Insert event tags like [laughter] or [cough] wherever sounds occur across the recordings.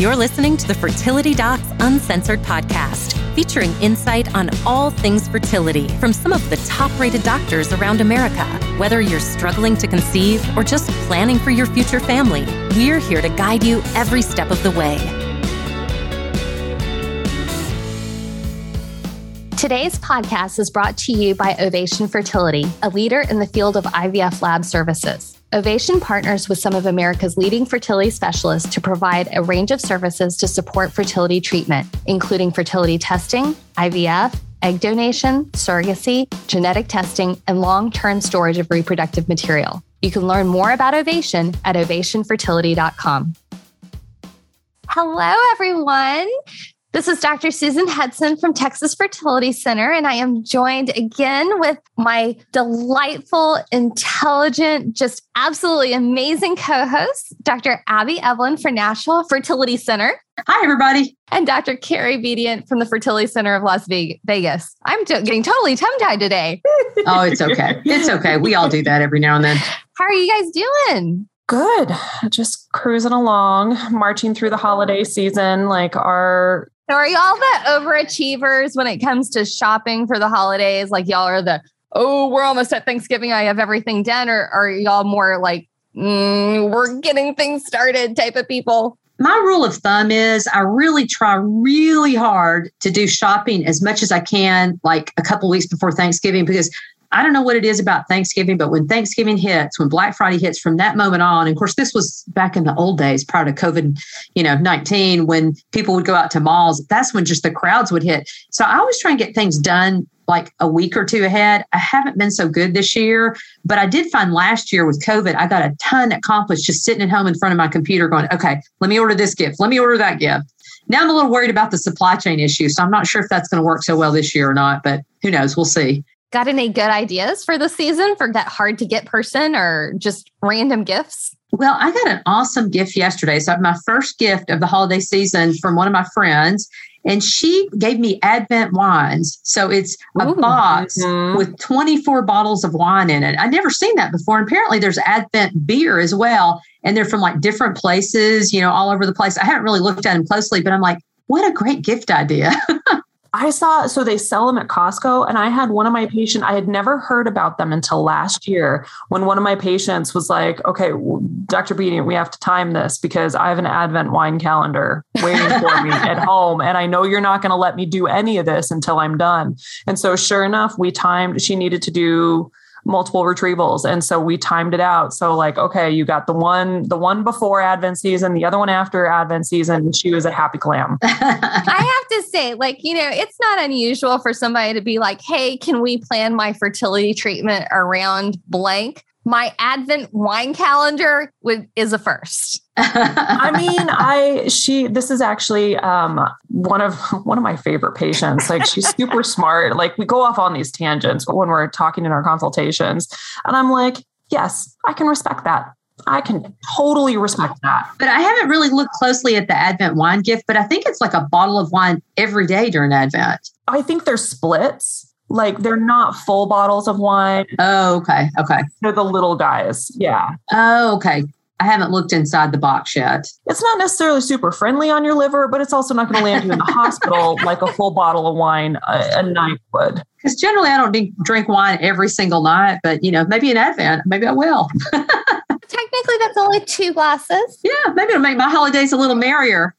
You're listening to the Fertility Docs Uncensored podcast, featuring insight on all things fertility from some of the top rated doctors around America. Whether you're struggling to conceive or just planning for your future family, we're here to guide you every step of the way. Today's podcast is brought to you by Ovation Fertility, a leader in the field of IVF lab services. Ovation partners with some of America's leading fertility specialists to provide a range of services to support fertility treatment, including fertility testing, IVF, egg donation, surrogacy, genetic testing, and long term storage of reproductive material. You can learn more about Ovation at ovationfertility.com. Hello, everyone. This is Dr. Susan Hudson from Texas Fertility Center, and I am joined again with my delightful, intelligent, just absolutely amazing co host, Dr. Abby Eblen from Nashville Fertility Center. Hi, everybody. And Dr. Carrie Bedient from the Fertility Center of Las Vegas. I'm getting totally tongue tied today. [laughs] oh, it's okay. It's okay. We all do that every now and then. How are you guys doing? Good. Just cruising along, marching through the holiday season. Like our so are y'all the overachievers when it comes to shopping for the holidays? Like y'all are the, oh, we're almost at Thanksgiving. I have everything done. Or are y'all more like, mm, we're getting things started type of people? My rule of thumb is I really try really hard to do shopping as much as I can, like a couple weeks before Thanksgiving, because I don't know what it is about Thanksgiving, but when Thanksgiving hits, when Black Friday hits from that moment on, and of course, this was back in the old days prior to COVID, you know, 19, when people would go out to malls, that's when just the crowds would hit. So I always try and get things done like a week or two ahead. I haven't been so good this year, but I did find last year with COVID, I got a ton accomplished just sitting at home in front of my computer going, okay, let me order this gift. Let me order that gift. Now I'm a little worried about the supply chain issue. So I'm not sure if that's going to work so well this year or not, but who knows? We'll see. Got any good ideas for the season for that hard to get person or just random gifts? Well, I got an awesome gift yesterday. So, my first gift of the holiday season from one of my friends, and she gave me Advent wines. So, it's a Ooh, box mm-hmm. with 24 bottles of wine in it. I'd never seen that before. And apparently, there's Advent beer as well. And they're from like different places, you know, all over the place. I haven't really looked at them closely, but I'm like, what a great gift idea. [laughs] I saw, so they sell them at Costco. And I had one of my patients, I had never heard about them until last year when one of my patients was like, okay, Dr. Bedient, we have to time this because I have an Advent wine calendar waiting for me at [laughs] home. And I know you're not going to let me do any of this until I'm done. And so, sure enough, we timed, she needed to do multiple retrievals. And so we timed it out. So like okay you got the one the one before advent season the other one after advent season she was a happy clam. [laughs] I have to say like you know it's not unusual for somebody to be like hey can we plan my fertility treatment around blank my advent wine calendar would is a first [laughs] I mean, I she this is actually um, one of one of my favorite patients. Like she's [laughs] super smart. Like we go off on these tangents when we're talking in our consultations, and I'm like, yes, I can respect that. I can totally respect that. But I haven't really looked closely at the Advent wine gift, but I think it's like a bottle of wine every day during Advent. I think they're splits. Like they're not full bottles of wine. Oh, okay. Okay. They're the little guys. Yeah. Oh, okay. I haven't looked inside the box yet. It's not necessarily super friendly on your liver, but it's also not going to land you in the hospital [laughs] like a full bottle of wine a, a night would. Because generally, I don't drink wine every single night, but you know, maybe in Advent, maybe I will. [laughs] Technically, that's only two glasses. Yeah, maybe it'll make my holidays a little merrier.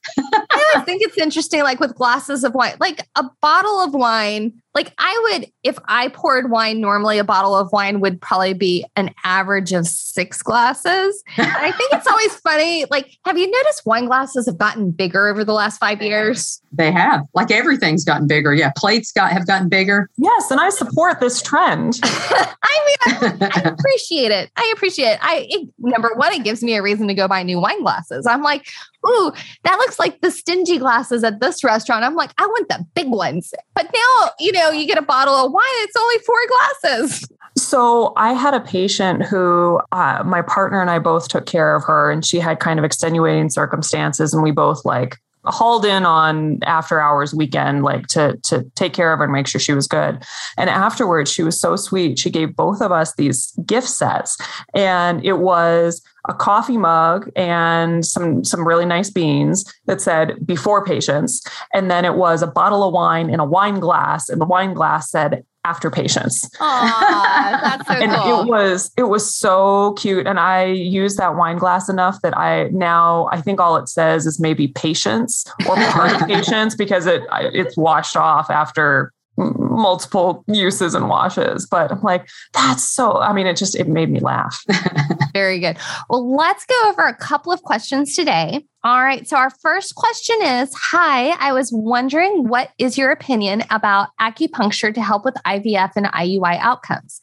I think it's interesting, like with glasses of wine, like a bottle of wine like I would, if I poured wine, normally a bottle of wine would probably be an average of six glasses. [laughs] I think it's always funny. Like, have you noticed wine glasses have gotten bigger over the last five years? They have. Like everything's gotten bigger. Yeah, plates got have gotten bigger. Yes, and I support this trend. [laughs] I mean, I, I, [laughs] appreciate it. I appreciate it. I it, number one, it gives me a reason to go buy new wine glasses. I'm like, ooh, that looks like the stingy glasses at this restaurant. I'm like, I want the big ones. But now, you know, you get a bottle of wine, it's only four glasses. So I had a patient who uh, my partner and I both took care of her, and she had kind of extenuating circumstances, and we both like hauled in on after hours weekend like to to take care of her and make sure she was good and afterwards she was so sweet she gave both of us these gift sets and it was a coffee mug and some some really nice beans that said before patients and then it was a bottle of wine in a wine glass and the wine glass said after patients. Aww, that's so [laughs] and cool. it was it was so cute. And I used that wine glass enough that I now I think all it says is maybe patience or part of [laughs] patience because it it's washed off after multiple uses and washes but i'm like that's so i mean it just it made me laugh. [laughs] Very good. Well let's go over a couple of questions today all right. So, our first question is Hi, I was wondering what is your opinion about acupuncture to help with IVF and IUI outcomes?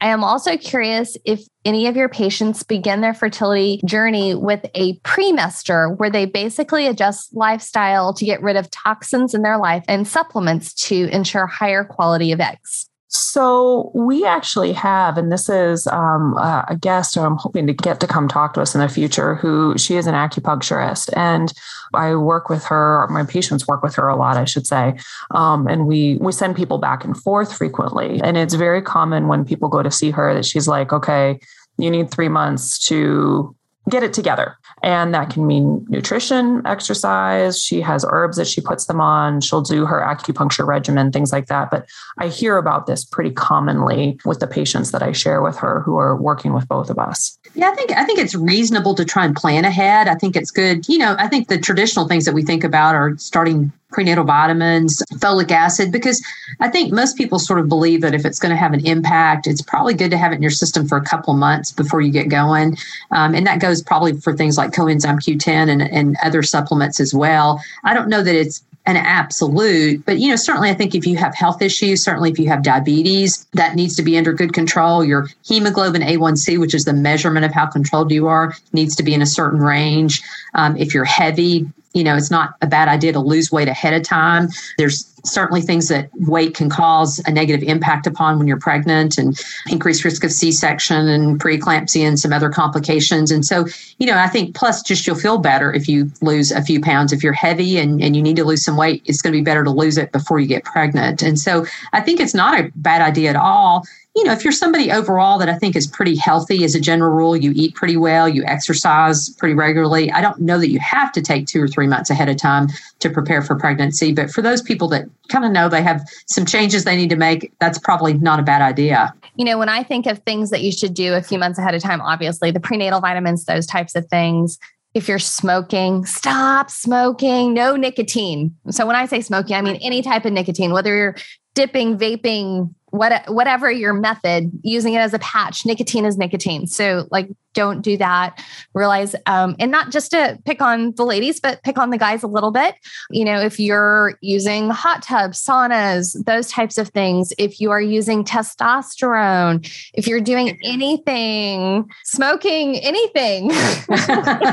I am also curious if any of your patients begin their fertility journey with a premester where they basically adjust lifestyle to get rid of toxins in their life and supplements to ensure higher quality of eggs. So we actually have, and this is um, a guest who I'm hoping to get to come talk to us in the future. Who she is an acupuncturist, and I work with her. My patients work with her a lot, I should say, um, and we we send people back and forth frequently. And it's very common when people go to see her that she's like, "Okay, you need three months to get it together. And that can mean nutrition, exercise. She has herbs that she puts them on. She'll do her acupuncture regimen, things like that. But I hear about this pretty commonly with the patients that I share with her who are working with both of us. Yeah, I think I think it's reasonable to try and plan ahead. I think it's good. You know, I think the traditional things that we think about are starting prenatal vitamins, folic acid, because I think most people sort of believe that if it's going to have an impact, it's probably good to have it in your system for a couple months before you get going. Um, and that goes probably for things like coenzyme Q10 and, and other supplements as well. I don't know that it's an absolute, but you know, certainly I think if you have health issues, certainly if you have diabetes, that needs to be under good control. Your hemoglobin A1C, which is the measurement of how controlled you are, needs to be in a certain range. Um, if you're heavy, you know, it's not a bad idea to lose weight ahead of time. There's certainly things that weight can cause a negative impact upon when you're pregnant and increased risk of C-section and preeclampsia and some other complications. And so, you know, I think plus just you'll feel better if you lose a few pounds. If you're heavy and, and you need to lose some weight, it's going to be better to lose it before you get pregnant. And so I think it's not a bad idea at all you know, if you're somebody overall that I think is pretty healthy as a general rule, you eat pretty well, you exercise pretty regularly, I don't know that you have to take two or three months ahead of time to prepare for pregnancy. But for those people that kind of know they have some changes they need to make, that's probably not a bad idea. You know, when I think of things that you should do a few months ahead of time, obviously the prenatal vitamins, those types of things. If you're smoking, stop smoking, no nicotine. So when I say smoking, I mean any type of nicotine, whether you're dipping, vaping, what, whatever your method, using it as a patch, nicotine is nicotine. So, like, don't do that. Realize, um, and not just to pick on the ladies, but pick on the guys a little bit. You know, if you're using hot tubs, saunas, those types of things, if you are using testosterone, if you're doing [laughs] anything, smoking anything, [laughs]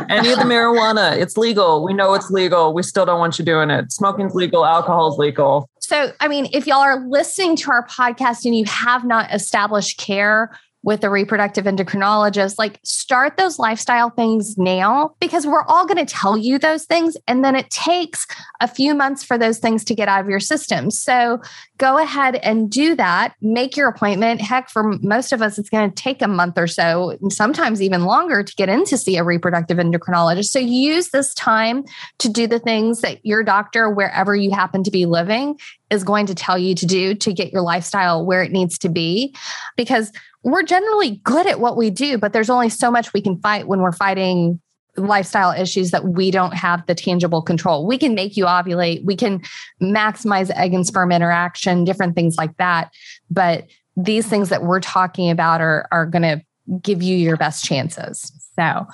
any of the marijuana, it's legal. We know it's legal. We still don't want you doing it. Smoking's legal, alcohol's legal. So, I mean, if y'all are listening to our podcast and you have not established care with a reproductive endocrinologist, like start those lifestyle things now because we're all going to tell you those things. And then it takes a few months for those things to get out of your system. So go ahead and do that. Make your appointment. Heck, for most of us, it's going to take a month or so, sometimes even longer to get in to see a reproductive endocrinologist. So use this time to do the things that your doctor, wherever you happen to be living, is going to tell you to do to get your lifestyle where it needs to be. Because we're generally good at what we do, but there's only so much we can fight when we're fighting lifestyle issues that we don't have the tangible control. We can make you ovulate, we can maximize egg and sperm interaction, different things like that. But these things that we're talking about are, are going to give you your best chances. So,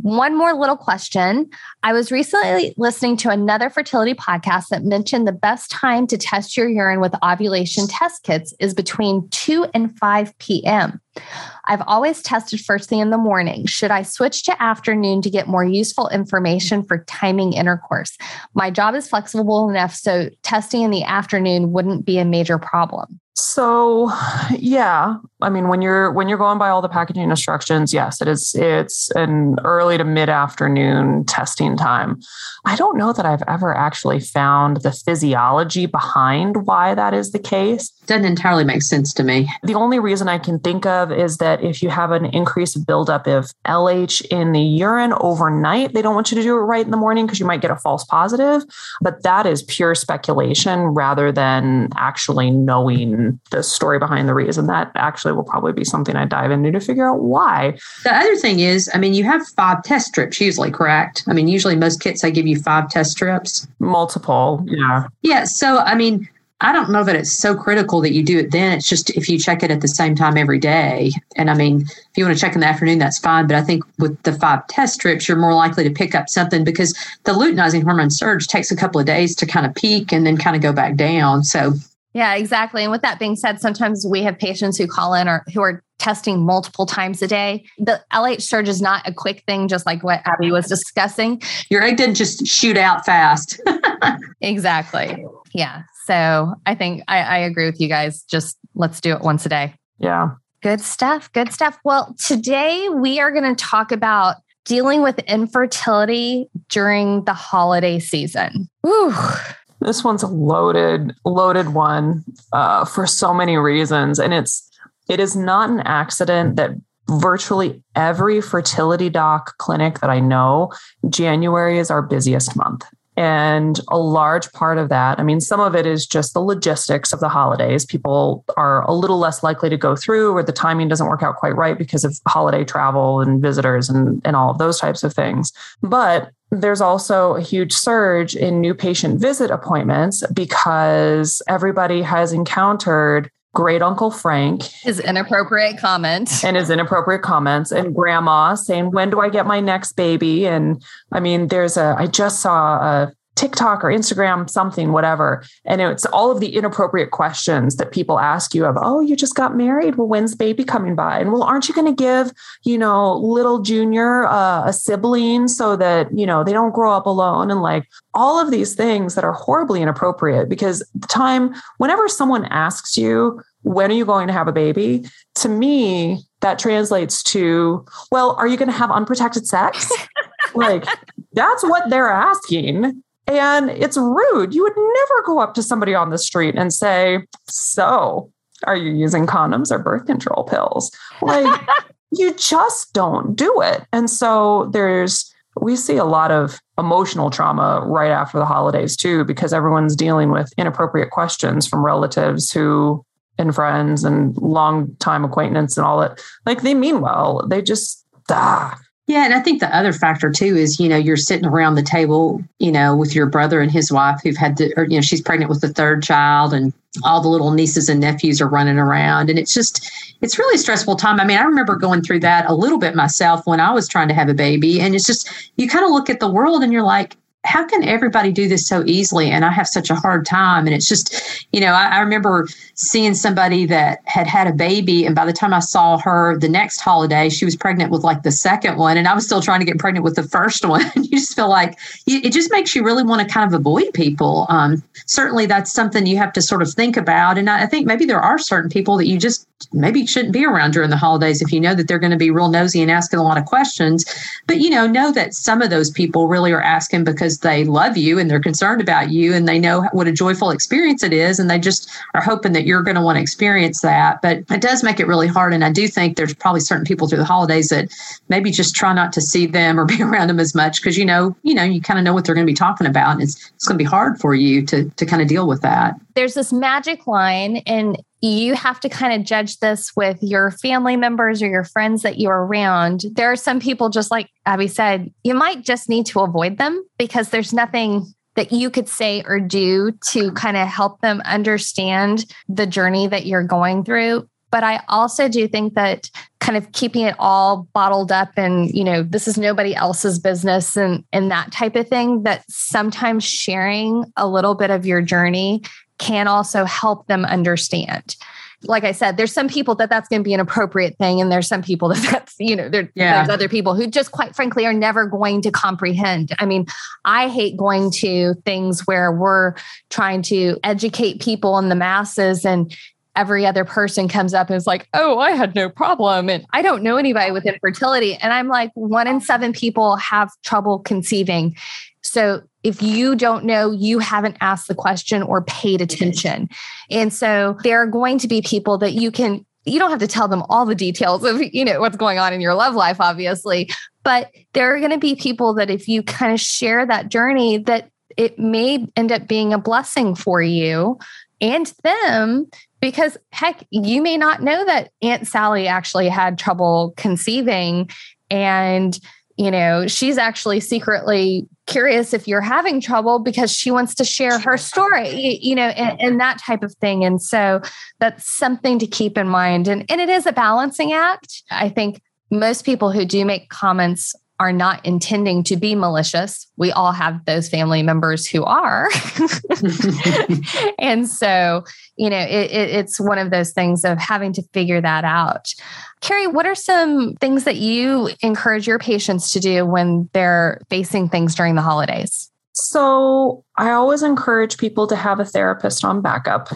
one more little question. I was recently listening to another fertility podcast that mentioned the best time to test your urine with ovulation test kits is between 2 and 5 p.m. I've always tested first thing in the morning. Should I switch to afternoon to get more useful information for timing intercourse? My job is flexible enough so testing in the afternoon wouldn't be a major problem. So, yeah, I mean when you're when you're going by all the packaging instructions, yes, it is it's it's an early to mid afternoon testing time. I don't know that I've ever actually found the physiology behind why that is the case. Doesn't entirely make sense to me. The only reason I can think of is that if you have an increased buildup of LH in the urine overnight, they don't want you to do it right in the morning because you might get a false positive. But that is pure speculation rather than actually knowing the story behind the reason. That actually will probably be something I dive into to figure out why. The other thing is, I mean, you have five test strips usually, correct? I mean, usually most kits I give you five test strips. Multiple, yeah. Yeah. So, I mean, I don't know that it's so critical that you do it then. It's just if you check it at the same time every day. And I mean, if you want to check in the afternoon, that's fine. But I think with the five test strips, you're more likely to pick up something because the luteinizing hormone surge takes a couple of days to kind of peak and then kind of go back down. So, yeah, exactly. And with that being said, sometimes we have patients who call in or who are testing multiple times a day. The LH surge is not a quick thing, just like what Abby was discussing. Your egg didn't just shoot out fast. [laughs] exactly. Yeah. So I think I, I agree with you guys. Just let's do it once a day. Yeah. Good stuff. Good stuff. Well, today we are going to talk about dealing with infertility during the holiday season. Whew. This one's a loaded, loaded one uh, for so many reasons, and it's it is not an accident that virtually every fertility doc clinic that I know, January is our busiest month. And a large part of that, I mean, some of it is just the logistics of the holidays. People are a little less likely to go through, or the timing doesn't work out quite right because of holiday travel and visitors and, and all of those types of things. But there's also a huge surge in new patient visit appointments because everybody has encountered great uncle Frank. His inappropriate comments. And his inappropriate comments. And grandma saying, When do I get my next baby? And I mean, there's a, I just saw a TikTok or Instagram, something, whatever. And it's all of the inappropriate questions that people ask you of, oh, you just got married. Well, when's baby coming by? And well, aren't you going to give, you know, little junior uh, a sibling so that, you know, they don't grow up alone? And like all of these things that are horribly inappropriate because the time, whenever someone asks you, when are you going to have a baby? To me, that translates to, well, are you going to have unprotected sex? [laughs] like, that's what they're asking. And it's rude. You would never go up to somebody on the street and say, So, are you using condoms or birth control pills? Like, [laughs] you just don't do it. And so there's, we see a lot of emotional trauma right after the holidays too, because everyone's dealing with inappropriate questions from relatives who and friends and long time acquaintance and all that. Like they mean well. They just ah, yeah, and I think the other factor too is, you know, you're sitting around the table, you know, with your brother and his wife who've had the, or, you know, she's pregnant with the third child and all the little nieces and nephews are running around. And it's just, it's really stressful time. I mean, I remember going through that a little bit myself when I was trying to have a baby. And it's just, you kind of look at the world and you're like, how can everybody do this so easily? And i have such a hard time. And it's just you know I, I, remember seeing somebody that had had a baby and by the time i saw her the next holiday she was pregnant with like the second one and i was still trying to get pregnant with the first [laughs] one. You just feel like it just makes you really want to kind of avoid people. Um, certainly that's something you have to sort of think about. And I, I think maybe there are certain people that you just maybe shouldn't be around during the holidays if you know that they're going to be real nosy and asking a lot of questions. But you know know that some of those people really are asking because they love you and they're concerned about you and they know what a joyful experience it is and they just are hoping that you're going to want to experience that. But it does make it really hard and i do think there's probably certain people through the holidays that maybe just try not to see them or [laughs] be around them as much because you know you know you kind of know what they're going to be talking about and it's, it's going to be hard for you to to kind of deal with that there's this magic line and you have to kind of judge this with your family members or your friends that you're around. There are some people, just like Abby said, you might just need to avoid them because there's nothing that you could say or do to kind of help them understand the journey that you're going through. But I also do think that kind of keeping it all bottled up and, you know, this is nobody else's business and, and that type of thing, that sometimes sharing a little bit of your journey can also help them understand like I said, there's some people that that's going to be an appropriate thing, and there's some people [laughs] that that's you know there, yeah. there's other people who just quite frankly are never going to comprehend. I mean, I hate going to things where we're trying to educate people in the masses, and every other person comes up and is like, oh, I had no problem. And I don't know anybody with infertility. And I'm like, one in seven people have trouble conceiving. So if you don't know, you haven't asked the question or paid attention. And so there are going to be people that you can you don't have to tell them all the details of you know what's going on in your love life obviously but there are going to be people that if you kind of share that journey that it may end up being a blessing for you and them because heck you may not know that aunt sally actually had trouble conceiving and you know she's actually secretly curious if you're having trouble because she wants to share her story you know and, and, that type of thing. And so that's something to keep in mind. And, and it is a balancing act. I think most people who do make comments are not intending to be malicious. We all have those family members who are. [laughs] [laughs] and so, you know, it, it, it's one of those things of having to figure that out. Carrie, what are some things that you encourage your patients to do when they're facing things during the holidays? So, I always encourage people to have a therapist on backup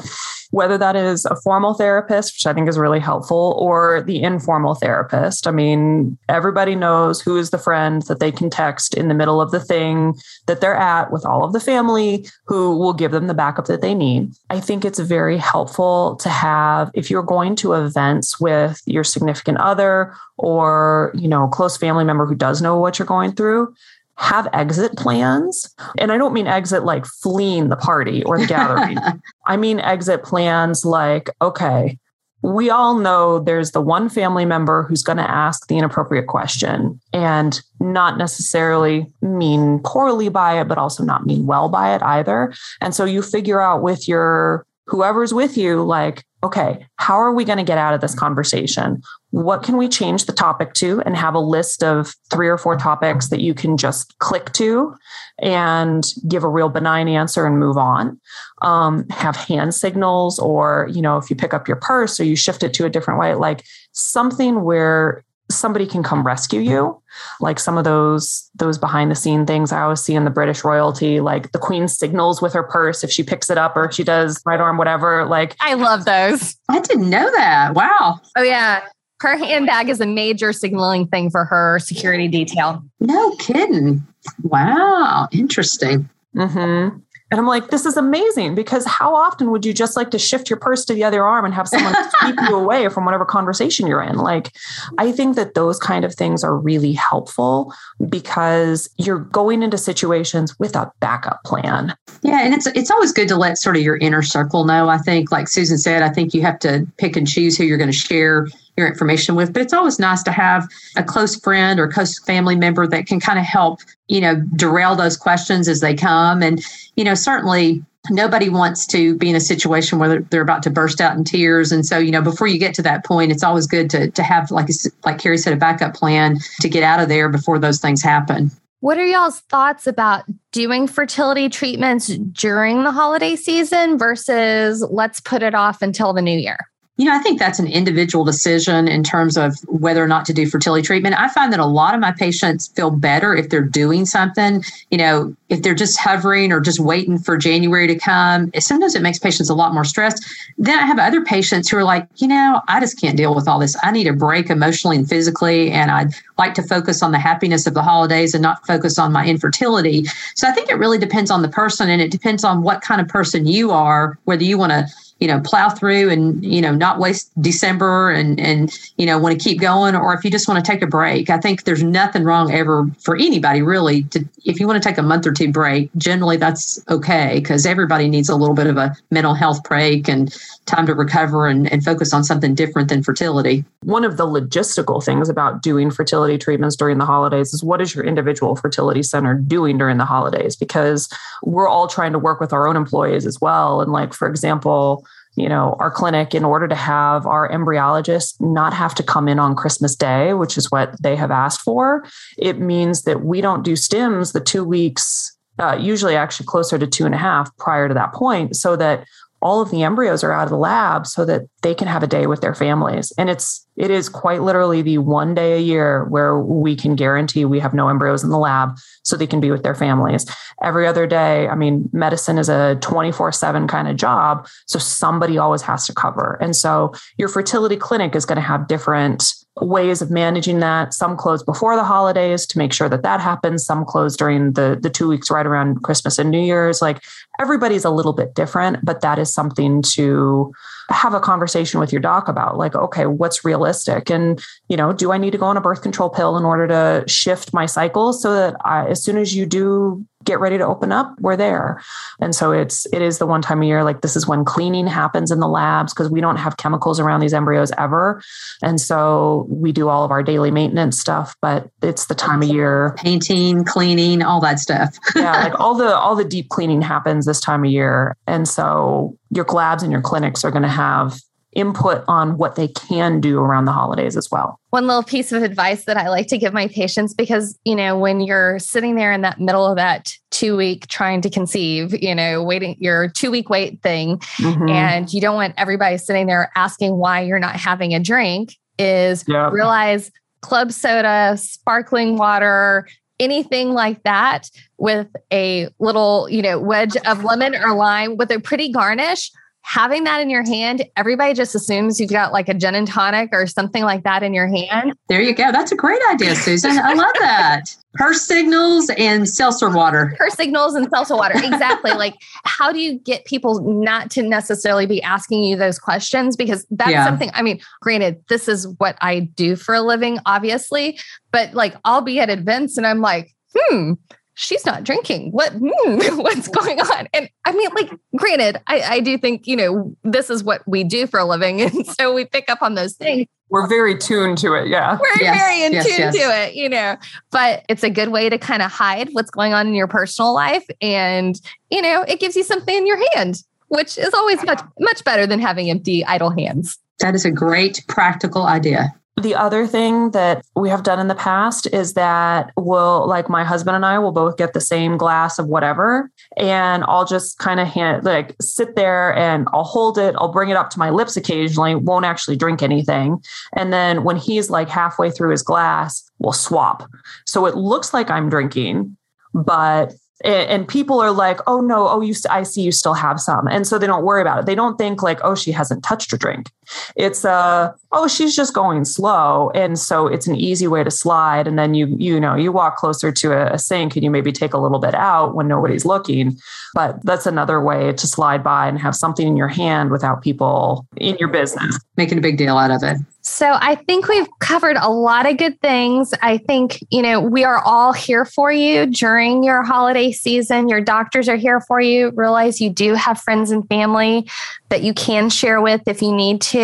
whether that is a formal therapist, which I think is really helpful, or the informal therapist. I mean, everybody knows who is the friend that they can text in the middle of the thing that they're at with all of the family who will give them the backup that they need. I think it's very helpful to have, if you're going to events with your significant other or, you know, close family member who does know what you're going through, have exit plans. And I don't mean exit like fleeing the party or the [laughs] gathering. I mean exit plans like, okay, we all know there's the one family member who's going to ask the inappropriate question and not necessarily mean poorly by it, but also not mean well by it either. And so you figure out with your whoever's with you, like, okay, how are we going to get out of this conversation? What can we change the topic to? And have a list of three or four topics that you can just click to and give a real benign answer and move on. Um, have hand signals, or, you know, if you pick up your purse or you shift it to a different way, like something where somebody can come rescue you like some of those those behind the scene things i always see in the british royalty like the queen signals with her purse if she picks it up or if she does right arm whatever like i love those i didn't know that wow oh yeah her handbag is a major signaling thing for her security detail no kidding wow interesting mm-hmm. And I'm like, this is amazing because how often would you just like to shift your purse to the other arm and have someone [laughs] keep you away from whatever conversation you're in? Like, I think that those kind of things are really helpful because you're going into situations with a backup plan. Yeah, and it's it's always good to let sort of your inner circle know. I think, like Susan said, I think you have to pick and choose who you're going to share your information with. But it's always nice to have a close friend or close family member that can kind of help, you know, derail those questions as they come. And, you know, certainly nobody wants to be in a situation where they're about to burst out in tears. And so, you know, before you get to that point, it's always good to, to have, like, like Carrie said, a backup plan to get out of there before those things happen. What are y'all's thoughts about doing fertility treatments during the holiday season versus let's put it off until the new year? You know, I think that's an individual decision in terms of whether or not to do fertility treatment. I find that a lot of my patients feel better if they're doing something, you know, if they're just hovering or just waiting for January to come. Sometimes it makes patients a lot more stressed. Then I have other patients who are like, you know, I just can't deal with all this. I need a break emotionally and physically, and I'd like to focus on the happiness of the holidays and not focus on my infertility. So I think it really depends on the person and it depends on what kind of person you are, whether you want to you know plow through and you know not waste december and and you know want to keep going or if you just want to take a break. I think there's nothing wrong ever for anybody really to if you want to take a month or two break generally that's okay because everybody needs a little bit of a mental health break and time to recover and, and focus on something different than fertility. One of the logistical things about doing fertility treatments during the holidays is what is your individual fertility center doing during the holidays? Because we're all trying to work with our own employees as well. And like for example you know, our clinic in order to have our embryologists not have to come in on Christmas Day, which is what they have asked for. It means that we don't do stims the two weeks, uh, usually actually closer to two and a half prior to that point, so that all of the embryos are out of the lab so that they can have a day with their families. And it's it is quite literally the one day a year where we can guarantee we have no embryos in the lab so they can be with their families. Every other day, I mean, medicine is a 24 7 kind of job. So somebody always has to cover. And so your fertility clinic is going to have different ways of managing that. Some close before the holidays to make sure that that happens. Some close during the the two weeks right around Christmas and New Year's. Like everybody's a little bit different, but that is something to have a conversation with your doc about like okay what's realistic? And you know do i need to go on a birth control pill in order to shift my cycle so that I, as soon as you do get ready to open up we're there. And so it's it is the one time of year like this is when cleaning happens in the labs because we don't have chemicals around these embryos ever. And so we do all of our daily maintenance stuff but it's the time of year. painting cleaning all that stuff. Yeah [laughs] like all the all the deep cleaning happens this time of year. And so your labs and your clinics are going to have input on what they can do around the holidays as well. One little piece of advice that I like to give my patients because, you know, when you're sitting there in that middle of that two week trying to conceive, you know, waiting your two week wait thing, mm-hmm. and you don't want everybody sitting there asking why you're not having a drink, is yep. realize club soda, sparkling water, anything like that with a little, you know, wedge of lemon or lime with a pretty garnish having that in your hand, everybody just assumes you've got like a gin and tonic or something like that in your hand. There you go. That's a great idea, Susan. I love that. Her signals and seltzer water. Her signals and seltzer water. Exactly. like, how do you get people not to necessarily be asking you those questions? Because that's yeah. something, I mean, granted, this is what I do for a living, obviously, but like I'll be at events and I'm like, hmm, she's not drinking. What hmm, [laughs] what's going on? And I mean, like, granted, I, I do think, you know, this is what we do for a living. [laughs] And so we pick up on those things. We're very tuned to it. Yeah. We're yes, very in yes, tune yes. to it, you know, but it's a good way to kind of hide what's going on in your personal life. And, you know, it gives you something in your hand, which is always much, much better than having empty, idle hands. That is a great practical idea. The other thing that we have done in the past is that we'll, like my husband and I will both get the same glass of whatever. And I'll just kind of hand, like sit there and I'll hold it. I'll bring it up to my lips occasionally, won't actually drink anything. And then when he's like halfway through his glass, we'll swap. So it looks like I'm drinking, but and people are like oh no oh you i see you still have some and so they don't worry about it they don't think like oh she hasn't touched her drink it's uh oh she's just going slow and so it's an easy way to slide and then you you know you walk closer to a, a sink and you maybe take a little bit out when nobody's looking but that's another way to slide by and have something in your hand without people in your business making a big deal out of it so I think we've covered a lot of good things. I think, you know, we are all here for you during your holiday season. Your doctors are here for you. Realize you do have friends and family that you can share with if you need to.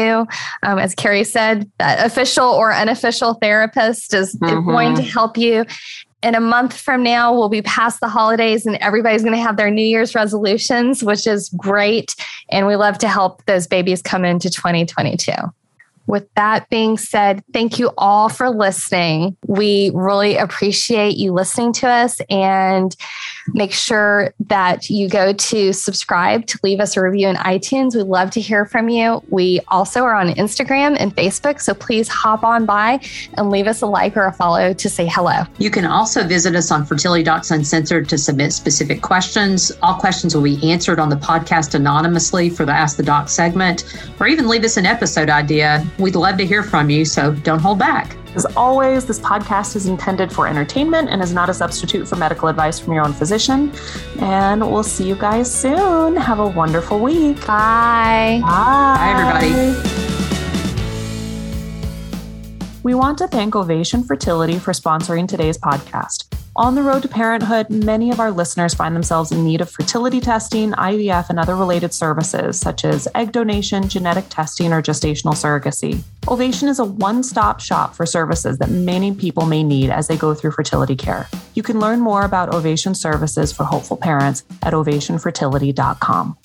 Um, as Carrie said, that official or unofficial therapist is, mm-hmm. is going to help you in a month from now, we'll be past the holidays and everybody's going to have their New Year's resolutions, which is great. And we love to help those babies come into 2022. With that being said, thank you all for listening. We really appreciate you listening to us and make sure that you go to subscribe to leave us a review in iTunes. We'd love to hear from you. We also are on Instagram and Facebook, so please hop on by and leave us a like or a follow to say hello. You can also visit us on Fertility Docs Uncensored to submit specific questions. All questions will be answered on the podcast anonymously for the Ask the Doc segment, or even leave us an episode idea We'd love to hear from you, so don't hold back. As always, this podcast is intended for entertainment and is not a substitute for medical advice from your own physician. And we'll see you guys soon. Have a wonderful week. Bye. Bye, Bye everybody. We want to thank Ovation Fertility for sponsoring today's podcast. On the road to parenthood, many of our listeners find themselves in need of fertility testing, IVF, and other related services such as egg donation, genetic testing, or gestational surrogacy. Ovation is a one stop shop for services that many people may need as they go through fertility care. You can learn more about Ovation services for hopeful parents at ovationfertility.com.